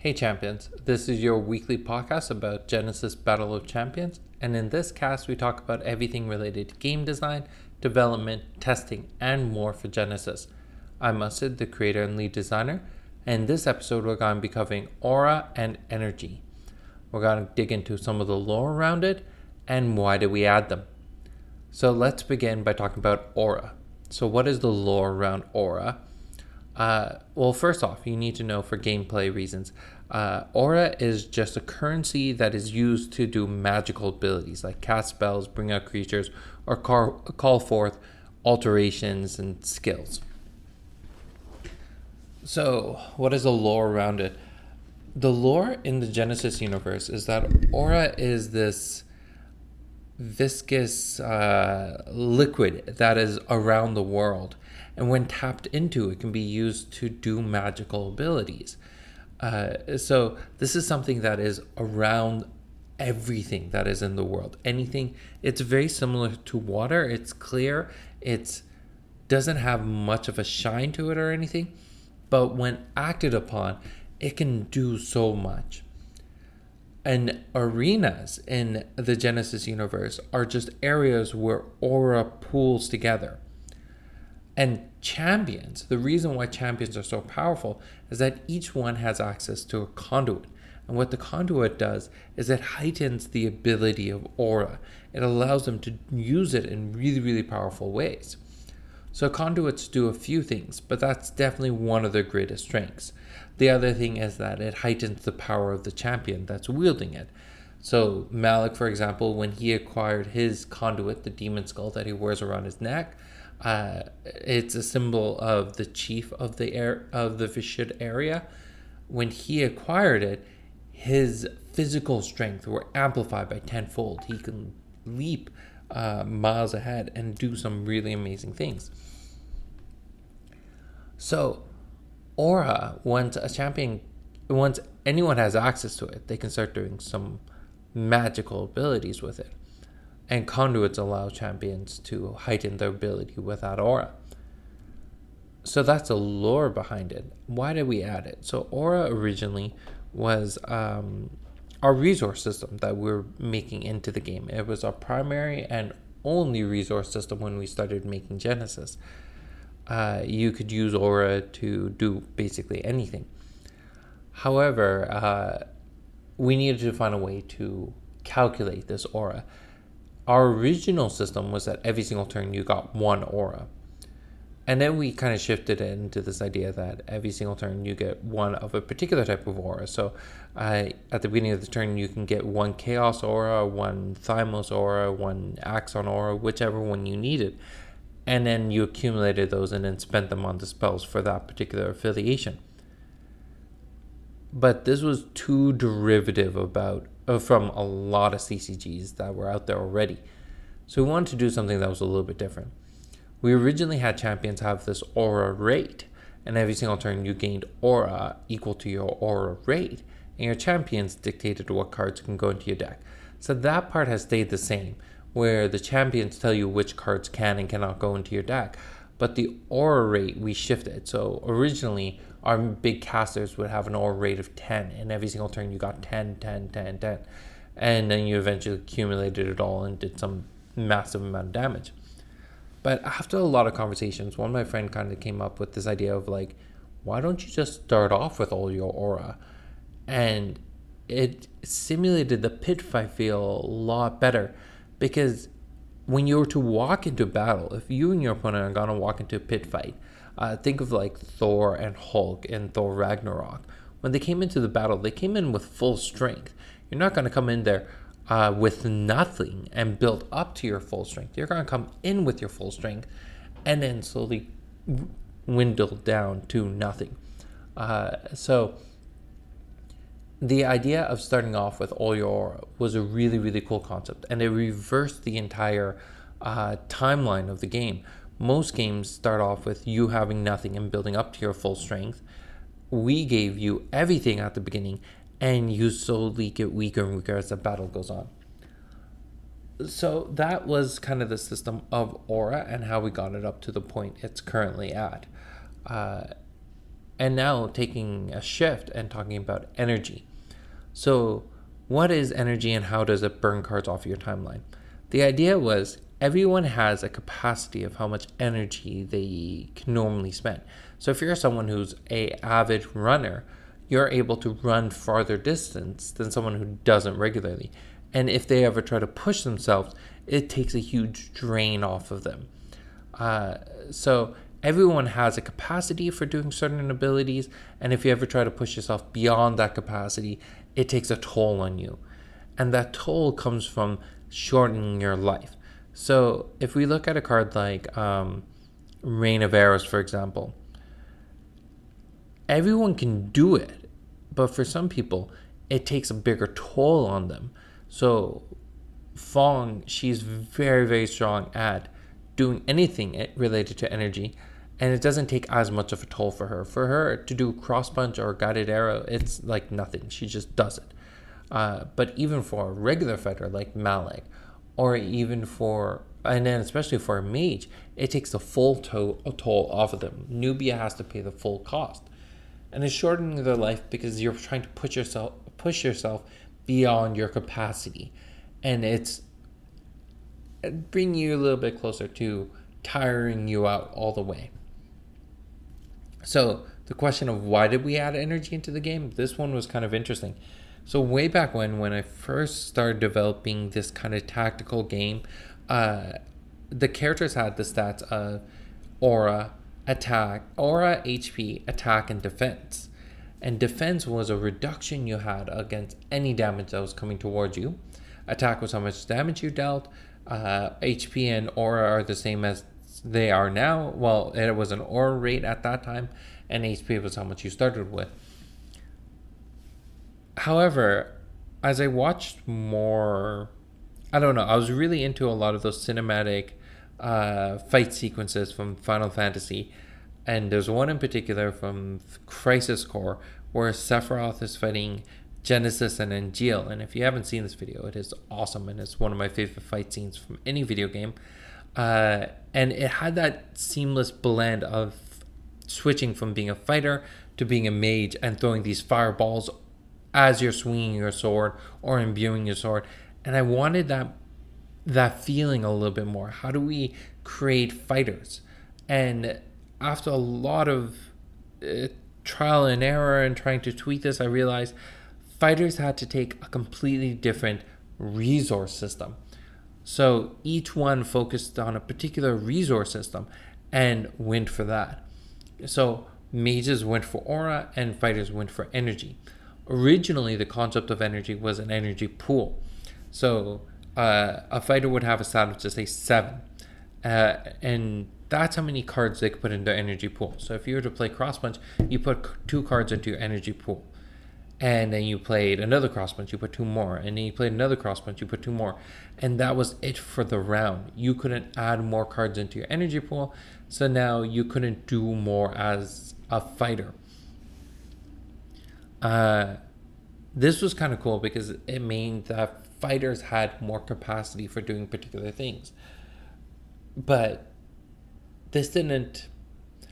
Hey champions, this is your weekly podcast about Genesis Battle of Champions, and in this cast we talk about everything related to game design, development, testing, and more for Genesis. I'm Asid, the creator and lead designer, and in this episode we're going to be covering aura and energy. We're going to dig into some of the lore around it and why do we add them. So let's begin by talking about aura. So what is the lore around aura? Uh, well, first off, you need to know for gameplay reasons, uh, aura is just a currency that is used to do magical abilities like cast spells, bring out creatures, or call, call forth alterations and skills. So, what is the lore around it? The lore in the Genesis universe is that aura is this viscous uh, liquid that is around the world and when tapped into, it can be used to do magical abilities. Uh, so this is something that is around everything that is in the world. Anything. It's very similar to water. It's clear. it doesn't have much of a shine to it or anything, but when acted upon, it can do so much. And arenas in the Genesis universe are just areas where aura pools together. And champions, the reason why champions are so powerful is that each one has access to a conduit. And what the conduit does is it heightens the ability of aura. It allows them to use it in really, really powerful ways. So conduits do a few things, but that's definitely one of their greatest strengths. The other thing is that it heightens the power of the champion that's wielding it. So Malik, for example, when he acquired his conduit, the demon skull that he wears around his neck, uh, it's a symbol of the chief of the air of the Vishud area. When he acquired it, his physical strength were amplified by tenfold. He can leap uh, miles ahead and do some really amazing things. So, aura, once a champion, once anyone has access to it, they can start doing some magical abilities with it and conduits allow champions to heighten their ability with that aura. So that's the lore behind it. Why did we add it? So aura originally was um, our resource system that we are making into the game. It was our primary and only resource system when we started making Genesis. Uh, you could use aura to do basically anything. However, uh, we needed to find a way to calculate this aura our original system was that every single turn you got one aura. And then we kind of shifted it into this idea that every single turn you get one of a particular type of aura. So uh, at the beginning of the turn, you can get one Chaos aura, one Thymos aura, one Axon aura, whichever one you needed. And then you accumulated those and then spent them on the spells for that particular affiliation. But this was too derivative about Uh, from a lot of CCGs that were out there already. So we wanted to do something that was a little bit different. We originally had champions have this aura rate, and every single turn you gained aura equal to your aura rate, and your champions dictated what cards can go into your deck. So that part has stayed the same, where the champions tell you which cards can and cannot go into your deck, but the aura rate we shifted. So originally our big casters would have an aura rate of 10 and every single turn you got 10 10 10 10 and then you eventually accumulated it all and did some massive amount of damage. But after a lot of conversations one of my friend kind of came up with this idea of like why don't you just start off with all your aura? And it simulated the pit fight feel a lot better. Because when you were to walk into battle if you and your opponent are to walk into a pit fight uh, think of like Thor and Hulk and Thor Ragnarok. When they came into the battle, they came in with full strength. You're not going to come in there uh, with nothing and build up to your full strength. You're going to come in with your full strength and then slowly dwindle down to nothing. Uh, so the idea of starting off with all your aura was a really, really cool concept, and it reversed the entire uh, timeline of the game most games start off with you having nothing and building up to your full strength. We gave you everything at the beginning, and you slowly get weaker and weaker as the battle goes on. So that was kind of the system of Aura and how we got it up to the point it's currently at. Uh, And now taking a shift and talking about energy. So, what is energy and how does it burn cards off your timeline? The idea was everyone has a capacity of how much energy they can normally spend. So if you're someone who's a avid runner, you're able to run farther distance than someone who doesn't regularly. And if they ever try to push themselves, it takes a huge drain off of them. Uh, so everyone has a capacity for doing certain abilities, and if you ever try to push yourself beyond that capacity, it takes a toll on you. And that toll comes from shortening your life. So if we look at a card like um, Rain of Arrows, for example, everyone can do it, but for some people, it takes a bigger toll on them. So Fong, she's very, very strong at doing anything related to energy, and it doesn't take as much of a toll for her. For her to do cross punch or guided arrow, it's like nothing. She just does it. Uh, but even for a regular fighter like Malik, or even for and then especially for a mage, it takes the full to- toll off of them. Nubia has to pay the full cost, and it's shortening their life because you're trying to push yourself push yourself beyond your capacity, and it's bringing you a little bit closer to tiring you out all the way. So the question of why did we add energy into the game? This one was kind of interesting. So way back when, when I first started developing this kind of tactical game, uh, the characters had the stats of aura, attack, aura, HP, attack, and defense. And defense was a reduction you had against any damage that was coming towards you. Attack was how much damage you dealt. Uh, HP and aura are the same as they are now. Well, it was an aura rate at that time, and HP was how much you started with. However, as I watched more, I don't know, I was really into a lot of those cinematic uh, fight sequences from Final Fantasy. And there's one in particular from Crisis Core where Sephiroth is fighting Genesis and Angeal. And if you haven't seen this video, it is awesome. And it's one of my favorite fight scenes from any video game. Uh, and it had that seamless blend of switching from being a fighter to being a mage and throwing these fireballs as you're swinging your sword or imbuing your sword. And I wanted that that feeling a little bit more. How do we create fighters? And after a lot of uh, trial and error and trying to tweak this, I realized fighters had to take a completely different resource system. So each one focused on a particular resource system and went for that. So mages went for aura and fighters went for energy originally the concept of energy was an energy pool. So uh, a fighter would have a stat of just say seven, uh, and that's how many cards they could put in their energy pool. So if you were to play cross punch, you put two cards into your energy pool, and then you played another cross punch, you put two more, and then you played another cross punch, you put two more, and that was it for the round. You couldn't add more cards into your energy pool, so now you couldn't do more as a fighter uh, this was kind of cool because it meant that fighters had more capacity for doing particular things. But this didn't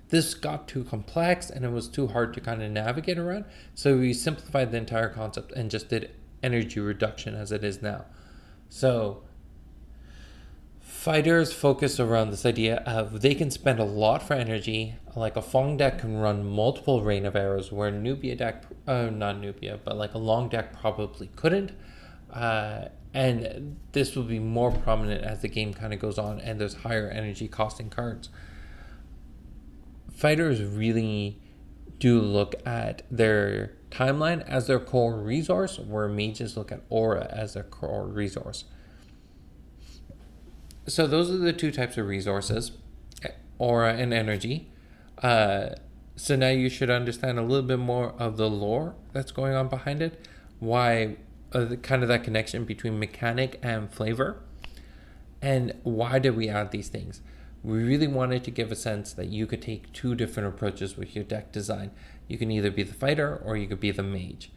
this got too complex and it was too hard to kind of navigate around. So we simplified the entire concept and just did energy reduction as it is now. So fighters focus around this idea of they can spend a lot for energy. Like a Fong deck can run multiple rain of arrows, where Nubia deck, uh, not Nubia, but like a long deck probably couldn't. Uh, and this will be more prominent as the game kind of goes on and there's higher energy costing cards. Fighters really do look at their timeline as their core resource, where mages look at aura as their core resource so those are the two types of resources aura and energy. Uh, so now you should understand a little bit more of the lore that's going on behind it. Why uh, the, kind of that connection between mechanic and flavor. And why did we add these things? We really wanted to give a sense that you could take two different approaches with your deck design. You can either be the fighter or you could be the mage.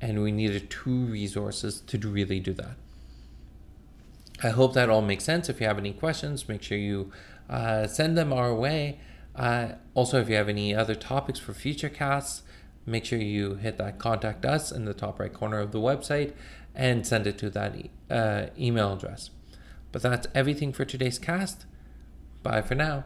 And we needed two resources to really do that I hope that all makes sense. If you have any questions, make sure you uh, send them our way. Uh, also, if you have any other topics for future casts, make sure you hit that contact us in the top right corner of the website and send it to that e- uh, email address. But that's everything for today's cast. Bye for now.